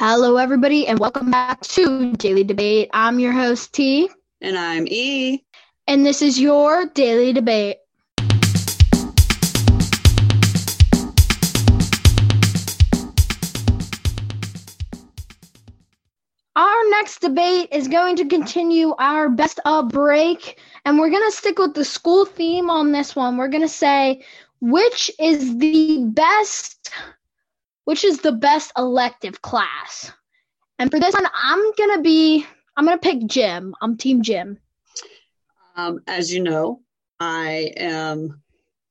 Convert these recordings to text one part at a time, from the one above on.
Hello, everybody, and welcome back to Daily Debate. I'm your host, T, And I'm E. and this is your Daily Debate. Our next debate is going to continue our best of break, and we're going to stick with the school theme on this one. We're going to say which is the best which is the best elective class. And for this one, I'm going to be I'm to pick gym. I'm team gym. Um, as you know, I am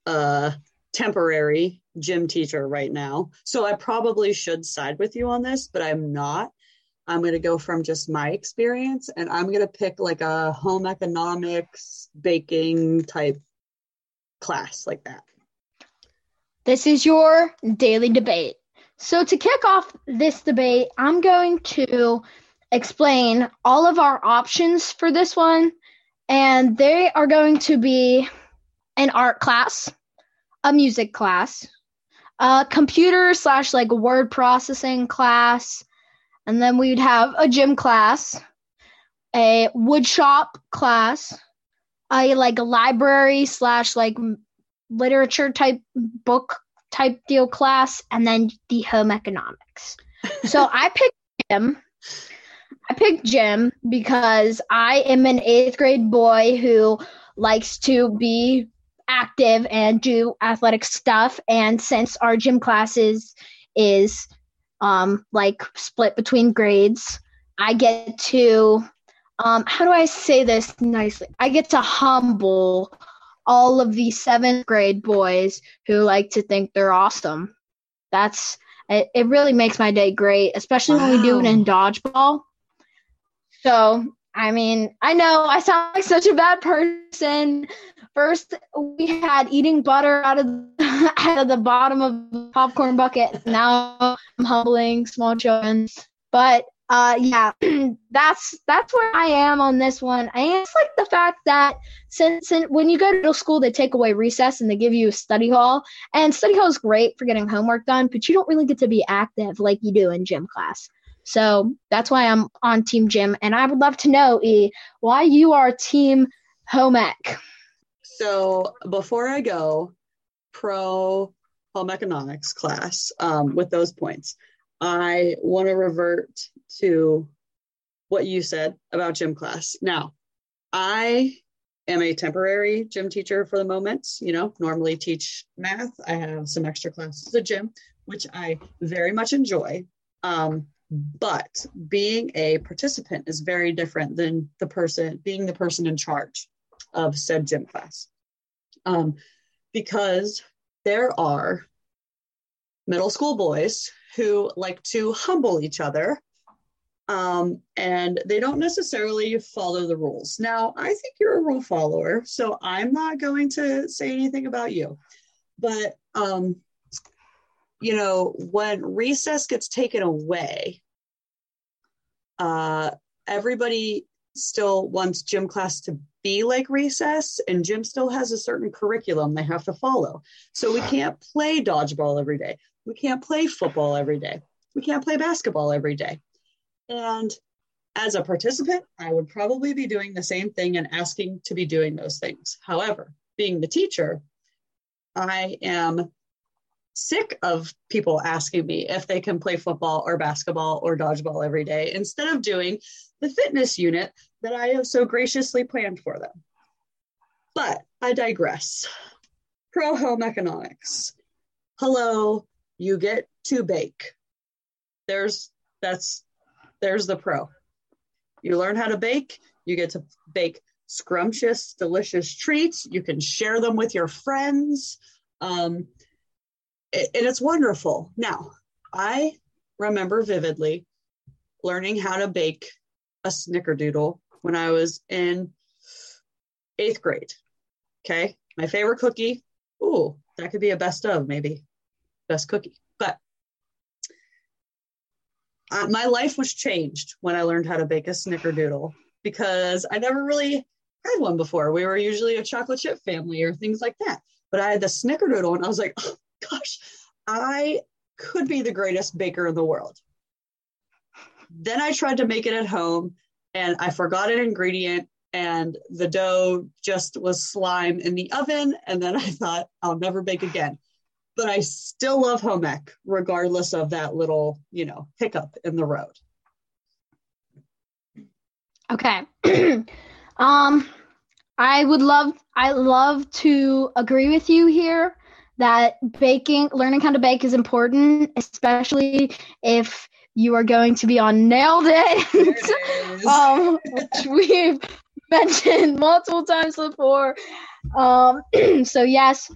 a temporary gym teacher right now. So I probably should side with you on this, but I'm not. I'm going to go from just my experience and I'm going to pick like a home economics, baking type class like that. This is your daily debate. So, to kick off this debate, I'm going to explain all of our options for this one, and they are going to be an art class, a music class, a computer slash like word processing class, and then we'd have a gym class, a wood shop class, a like library slash like literature type book type deal class and then the home economics. So I picked gym. I picked gym because I am an eighth grade boy who likes to be active and do athletic stuff. And since our gym classes is um, like split between grades, I get to um, how do I say this nicely? I get to humble all of the seventh grade boys who like to think they're awesome. That's it, it really makes my day great, especially when we do it in dodgeball. So, I mean, I know I sound like such a bad person. First, we had eating butter out of out of the bottom of the popcorn bucket. Now I'm humbling small children. But uh yeah that's that's where i am on this one. And it's like the fact that since, since when you go to middle school they take away recess and they give you a study hall. And study hall is great for getting homework done but you don't really get to be active like you do in gym class. So that's why i'm on team gym. And i would love to know e why you are team home ec. So before I go pro home economics class um, with those points, I want to revert to what you said about gym class. Now, I am a temporary gym teacher for the moment. You know, normally teach math. I have some extra classes at gym, which I very much enjoy. Um, but being a participant is very different than the person being the person in charge of said gym class. Um, because there are middle school boys who like to humble each other um, and they don't necessarily follow the rules. Now, I think you're a rule follower, so I'm not going to say anything about you. But, um, you know, when recess gets taken away, uh, everybody still wants gym class to be like recess, and gym still has a certain curriculum they have to follow. So we can't play dodgeball every day. We can't play football every day. We can't play basketball every day. And as a participant, I would probably be doing the same thing and asking to be doing those things. However, being the teacher, I am sick of people asking me if they can play football or basketball or dodgeball every day instead of doing the fitness unit that I have so graciously planned for them. But I digress. Pro home economics. Hello, you get to bake. There's that's there's the pro. You learn how to bake, you get to bake scrumptious, delicious treats. You can share them with your friends. Um, and it's wonderful. Now, I remember vividly learning how to bake a snickerdoodle when I was in eighth grade. Okay. My favorite cookie. Ooh, that could be a best of maybe. Best cookie. But uh, my life was changed when I learned how to bake a snickerdoodle because I never really had one before. We were usually a chocolate chip family or things like that. But I had the snickerdoodle and I was like, oh, gosh, I could be the greatest baker in the world. then I tried to make it at home and I forgot an ingredient and the dough just was slime in the oven. And then I thought, I'll never bake again. But I still love home ec, regardless of that little, you know, hiccup in the road. Okay. um, I would love, I love to agree with you here that baking, learning how to bake is important, especially if you are going to be on Nailed It, um, which we've mentioned multiple times before. Um, so yes,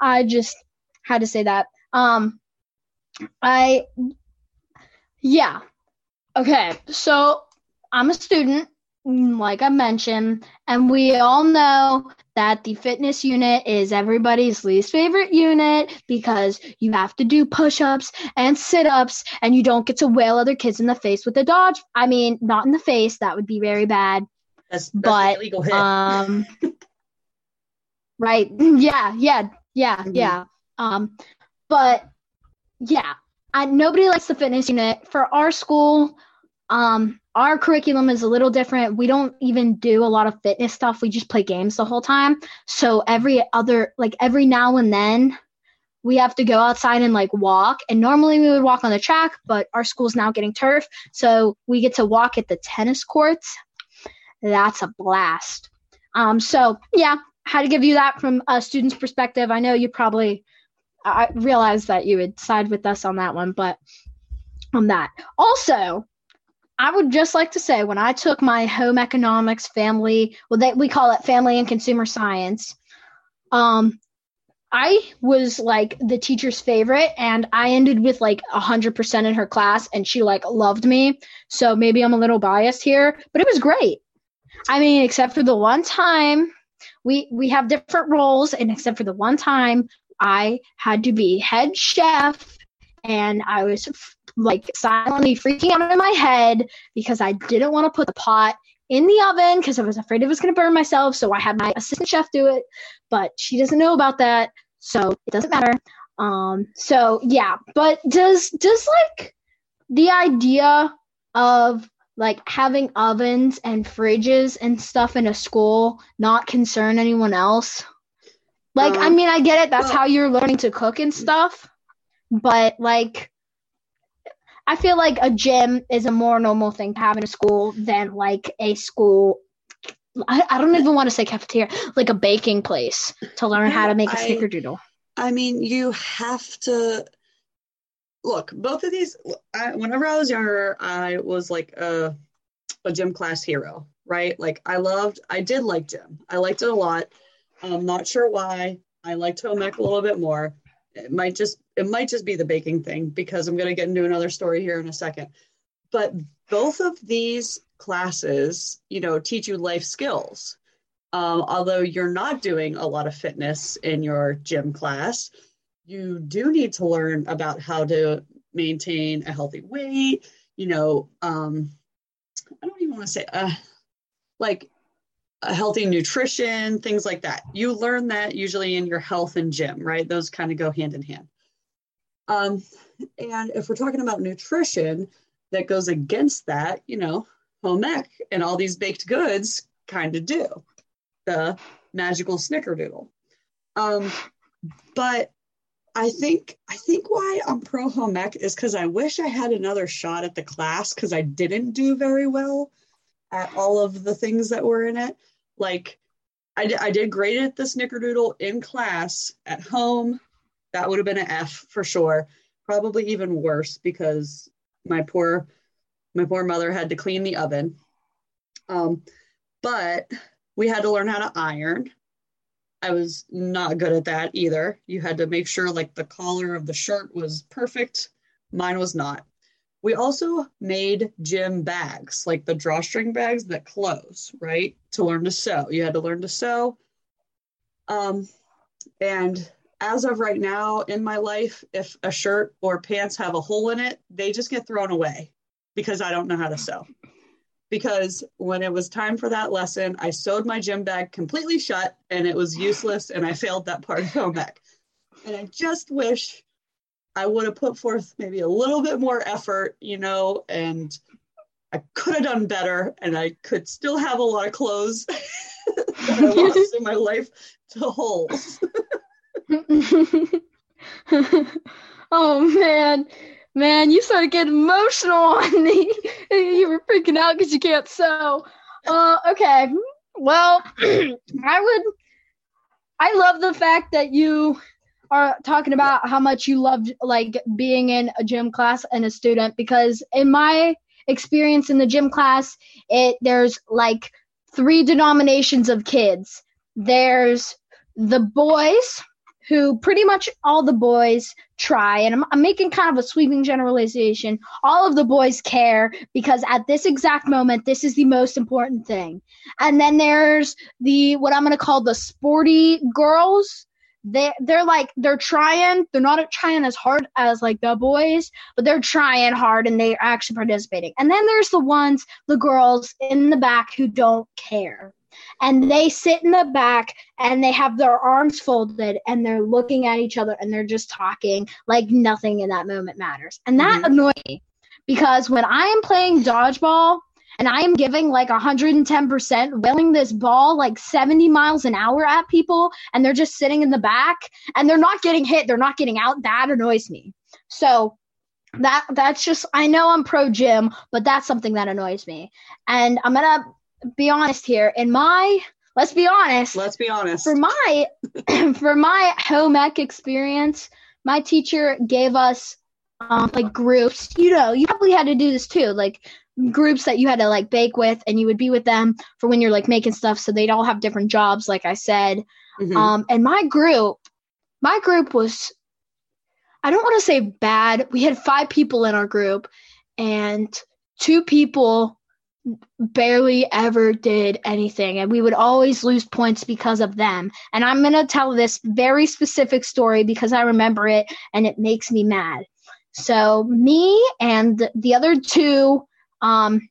I just had to say that. Um, I, yeah, okay. So I'm a student, like I mentioned, and we all know that the fitness unit is everybody's least favorite unit because you have to do push-ups and sit-ups and you don't get to whale other kids in the face with a dodge i mean not in the face that would be very bad That's, that's but illegal hit. um right yeah yeah yeah Mhm. yeah um but yeah I, nobody likes the fitness unit. For our school um our curriculum is a little different. We don't even do a lot of fitness stuff. We just play games the whole time. So every other like every now and then we have to go outside and like walk. And normally we would walk on the track but our school's now getting turf. So we get to walk at the tennis courts. That's a blast. Um so yeah had to give you that from a student's perspective. I know you probably i realized that you would side with us on that one but on that also I would just like to say when I took my home economics family, well, they, we call it family and consumer science. Um, I was like the teacher's favorite, and I ended with like a hundred percent in her class, and she like loved me. So maybe I'm a little biased here, but it was great. I mean, except for the one time we we have different roles, and except for the one time I had to be head chef, and I was like silently freaking out in my head because I didn't want to put the pot in the oven because I was afraid it was going to burn myself. So I had my assistant chef do it, but she doesn't know about that, so it doesn't matter. Um, so yeah, but does does like the idea of like having ovens and fridges and stuff in a school not concern anyone else? Like, I Um, mean, I get it. That's well- how you're learning to cook and stuff, but like. I feel like a gym is a more normal thing to have in a school than like a school. I, I don't even want to say cafeteria, like a baking place to learn how to make a I- snickerdoodle. I mean, you have to look. Both of these. I, whenever I was younger, I was like a a gym class hero, right? Like I loved. I did like gym. I liked it a lot. I'm not sure why. I like home ec a little bit more. It might just it might just be the baking thing because I'm going to get into another story here in a second. But both of these classes, you know, teach you life skills. Um, although you're not doing a lot of fitness in your gym class, you do need to learn about how to maintain a healthy weight. You know, um, I don't even want to say uh, like healthy nutrition, things like that. You learn that usually in your health and gym, right? Those kind of go hand in hand. Um, and if we're talking about nutrition that goes against that, you know, home ec and all these baked goods kind of do the magical snickerdoodle. Um, but I think I think why I'm pro home ec is because I wish I had another shot at the class because I didn't do very well at all of the things that were in it. Like I did, I did great at the snickerdoodle in class. At home, that would have been an F for sure. Probably even worse because my poor my poor mother had to clean the oven. Um, but we had to learn how to iron. I was not good at that either. You had to make sure like the collar of the shirt was perfect. Mine was not. We also made gym bags, like the drawstring bags that close, right? To learn to sew. You had to learn to sew. Um, and as of right now in my life, if a shirt or pants have a hole in it, they just get thrown away because I don't know how to sew because when it was time for that lesson, I sewed my gym bag completely shut and it was useless and I failed that part of home. And I just wish I would have put forth maybe a little bit more effort, you know, and I could have done better and I could still have a lot of clothes that I lost in my life to holes. oh man. Man, you started getting emotional on me. you were freaking out because you can't sew. Uh, okay. Well, I would. I love the fact that you are talking about how much you loved like being in a gym class and a student because in my experience in the gym class, it there's like three denominations of kids. There's the boys who pretty much all the boys try, and I'm, I'm, making kind of a sweeping generalization. All of the boys care because at this exact moment, this is the most important thing. And then there's the what I'm going to call the sporty girls. They they're like they're trying. They're not trying as hard as like the boys, but they're trying hard and they're actually participating. And then there's the ones, the girls in the back who don't care and they sit in the back and they have their arms folded and they're looking at each other and they're just talking like nothing in that moment matters. And that mm-hmm. annoys me because when I am playing dodgeball and I am giving like 110%, wheeling this ball like 70 miles an hour at people and they're just sitting in the back and they're not getting hit, they're not getting out, that annoys me. So that that's just I know I'm pro gym, but that's something that annoys me. And I'm gonna be honest here. In my let's be honest. Let's be honest. For my for my home ec experience, my teacher gave us um, like groups. You know, you probably had to do this too, like groups that you had to like bake with, and you would be with them for when you're like making stuff. So they'd all have different jobs, like I said. Mm-hmm. Um, and my group, my group was, I don't want to say bad. We had five people in our group, and two people barely ever did anything and we would always lose points because of them and i'm going to tell this very specific story because i remember it and it makes me mad so me and the other two um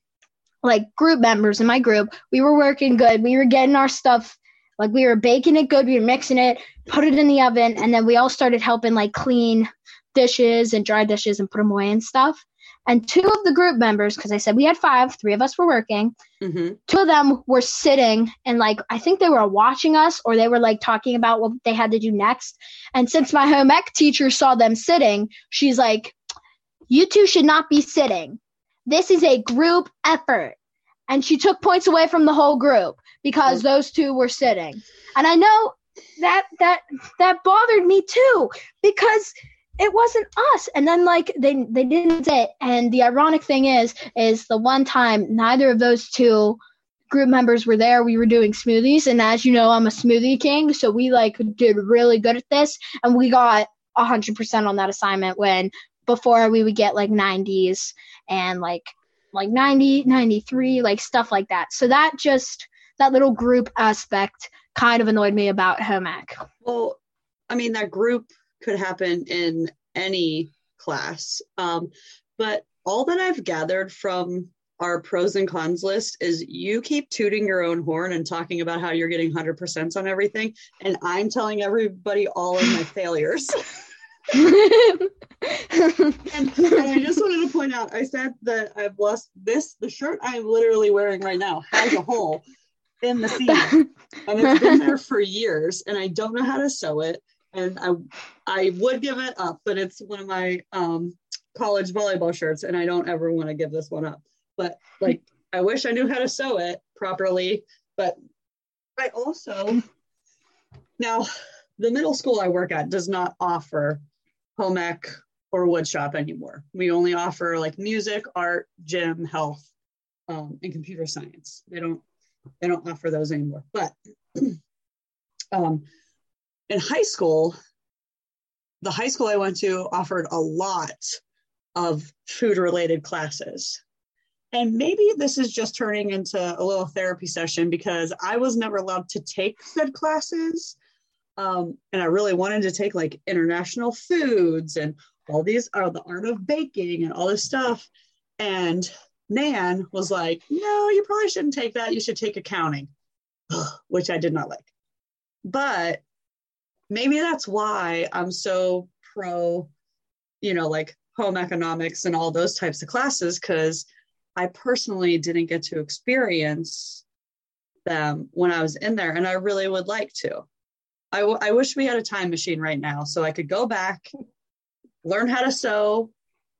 like group members in my group we were working good we were getting our stuff like we were baking it good we were mixing it put it in the oven and then we all started helping like clean dishes and dry dishes and put them away and stuff and two of the group members, because I said we had five, three of us were working. Mm-hmm. Two of them were sitting and like I think they were watching us or they were like talking about what they had to do next. And since my home ec teacher saw them sitting, she's like, "You two should not be sitting. This is a group effort." And she took points away from the whole group because oh. those two were sitting. And I know that that that bothered me too because it wasn't us and then like they they didn't say and the ironic thing is is the one time neither of those two group members were there we were doing smoothies and as you know i'm a smoothie king so we like did really good at this and we got 100% on that assignment when before we would get like 90s and like like 90 93 like stuff like that so that just that little group aspect kind of annoyed me about home ec well i mean that group could happen in any class. Um, but all that I've gathered from our pros and cons list is you keep tooting your own horn and talking about how you're getting 100% on everything. And I'm telling everybody all of my failures. and, and, I just wanted to point out I said that I've lost this, the shirt I'm literally wearing right now has a hole in the seam. And it's been there for years. And I don't know how to sew it and I I would give it up, but it's one of my um, college volleyball shirts, and I don't ever want to give this one up. But like, I wish I knew how to sew it properly. But I also now the middle school I work at does not offer home ec or woodshop anymore. We only offer like music, art, gym, health, um, and computer science. They don't they don't offer those anymore. But um, in high school, the high school I went to offered a lot of food related classes. And maybe this is just turning into a little therapy session because I was never allowed to take said classes. Um, and I really wanted to take like international foods and all these are uh, the art of baking and all this stuff. And Nan was like, no, you probably shouldn't take that. You should take accounting, which I did not like. But maybe that's why I'm so pro, you know, like home economics and all those types of classes, because I personally didn't get to experience them when I was in there, and I really would like to. I, w- I wish we had a time machine right now so I could go back, learn how to sew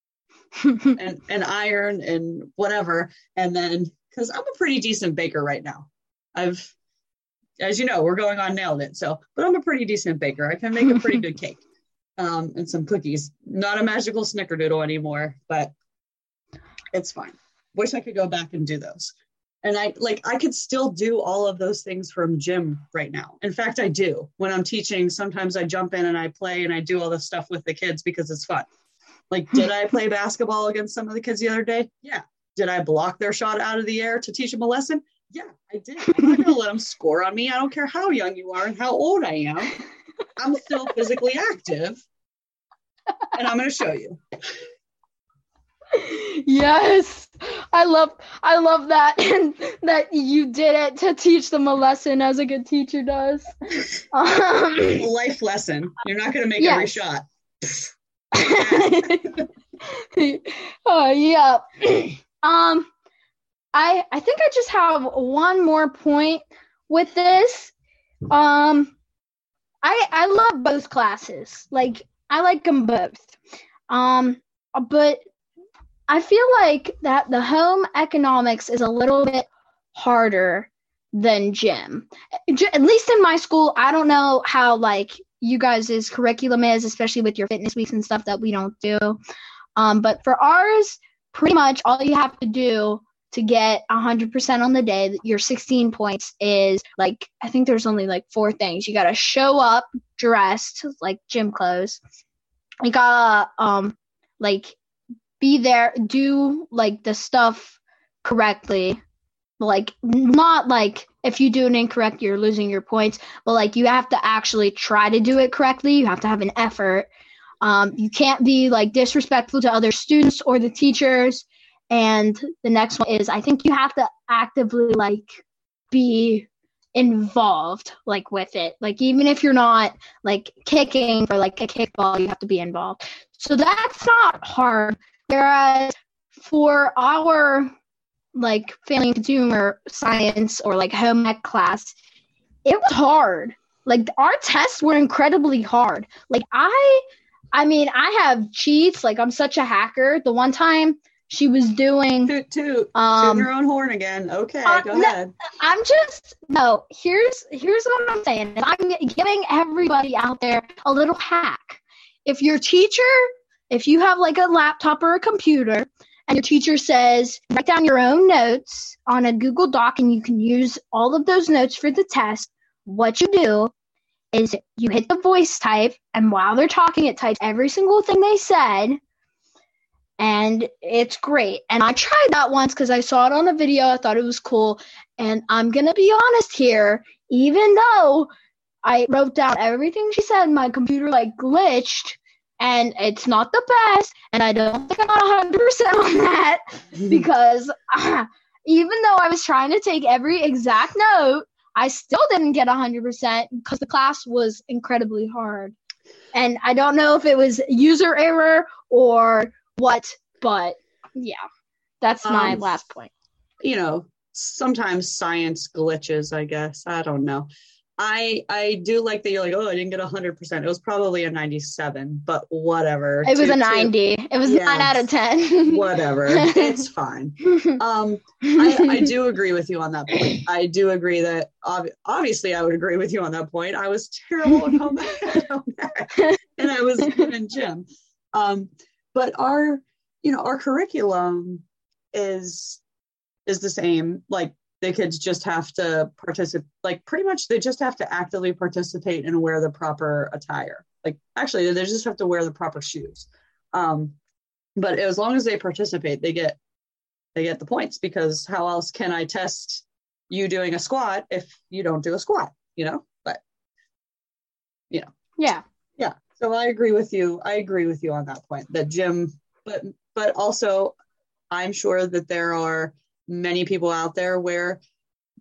and, and iron and whatever. And then, because I'm a pretty decent baker right now. I've, as you know, we're going on nailed it. So, but I'm a pretty decent baker. I can make a pretty good cake um, and some cookies. Not a magical snickerdoodle anymore, but it's fine. Wish I could go back and do those and i like i could still do all of those things from gym right now. In fact i do. When i'm teaching sometimes i jump in and i play and i do all this stuff with the kids because it's fun. Like did i play basketball against some of the kids the other day? Yeah. Did i block their shot out of the air to teach them a lesson? Yeah i did. I'm not going to let them score on me. I don't care how young you are and how old i am. I'm still physically active. And i'm going to show you yes. I love i love that and that you did it to teach them a lesson as a good teacher does. Um, life lesson. You're not going to make yes. every shot. Oh yeah um i i think i just have one more point with this. Um i i love both classes. Like i like them both. Um but I feel like that the home economics is a little bit harder than gym. At least in my school, I don't know how like you guys' curriculum is, especially with your fitness weeks and stuff that we don't do. Um, but for ours, pretty much all you have to do to get 100% on the day, your 16 points is like, I think there's only like four things. You got to show up dressed like gym clothes. You got to, um, like be there, do like the stuff correctly. Like not like if you do it incorrect, you're losing your points, but like you have to actually try to do it correctly. You have to have an effort. Um, you can't be like disrespectful to other students or the teachers. And the next one is I think you have to actively like be involved like with it like even if you're not like kicking for like a kickball you have to be involved so that's not hard Whereas for our like family consumer science or like home ec class, it was hard. Like our tests were incredibly hard. Like I I mean, I have cheats, like I'm such a hacker. The one time she was doing toot toot um her own horn again. Okay, uh, go no, ahead. I'm just no, here's here's what I'm saying. I'm giving everybody out there a little hack. If your teacher if you have like a laptop or a computer and your teacher says write down your own notes on a Google Doc and you can use all of those notes for the test, what you do is you hit the voice type and while they're talking it types every single thing they said and it's great. And I tried that once because I saw it on a video. I thought it was cool. And I'm going to be honest here, even though I wrote down everything she said, my computer like glitched and it's not the best and i don't think i'm 100% on that because uh, even though i was trying to take every exact note i still didn't get 100% because the class was incredibly hard. And i don't know if it was user error or what but yeah that's my um, last point. you know sometimes science glitches i guess. I don't know I I do like that you're like, oh, I didn't get hundred percent. It was probably a ninety-seven, but whatever. It was two, a ninety. Two. It was nine out of ten. whatever. It's fine. Um, I, I do agree with you on that point. I do agree that ob- obviously I would agree with you on that point. I was terrible at home, and I was in gym. Um, but our you know our curriculum is is the same. Like the kids just have to participate like pretty much they just have to actively participate and wear the proper attire. Like actually they just have to wear the proper shoes. Um, but as long as they participate they get they get the points because how else can i test you doing a squat if you don't do a squat you know? But you know. Yeah. Yeah. So i agree with you i agree with you on that point that gym but but also i'm sure that there are many people out there where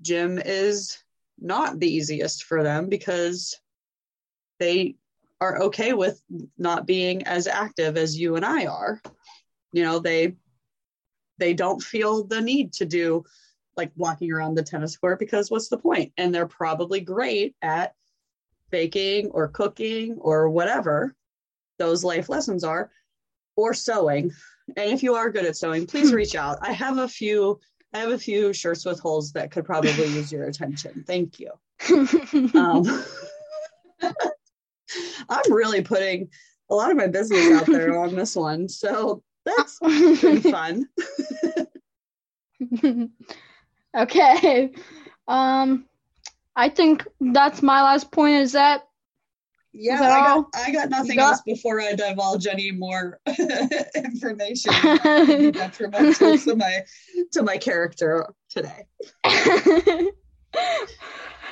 gym is not the easiest for them because they are okay with not being as active as you and I are. You know, they they don't feel the need to do like walking around the tennis court because what's the point? And they're probably great at baking or cooking or whatever those life lessons are, or sewing. And if you are good at sewing, please hmm. reach out. I have a few. I have a few shirts with holes that could probably use your attention. Thank you. Um, I'm really putting a lot of my business out there on this one, so that's been fun. okay. Um, I think that's my last point. Is that yeah, I got, I got nothing got- else before I divulge any more information that would be detrimental to my to my character today.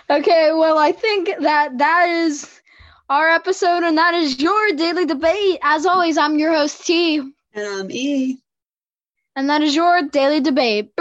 okay, well, I think that that is our episode, and that is your daily debate. As always, I'm your host T, And um, E. and that is your daily debate.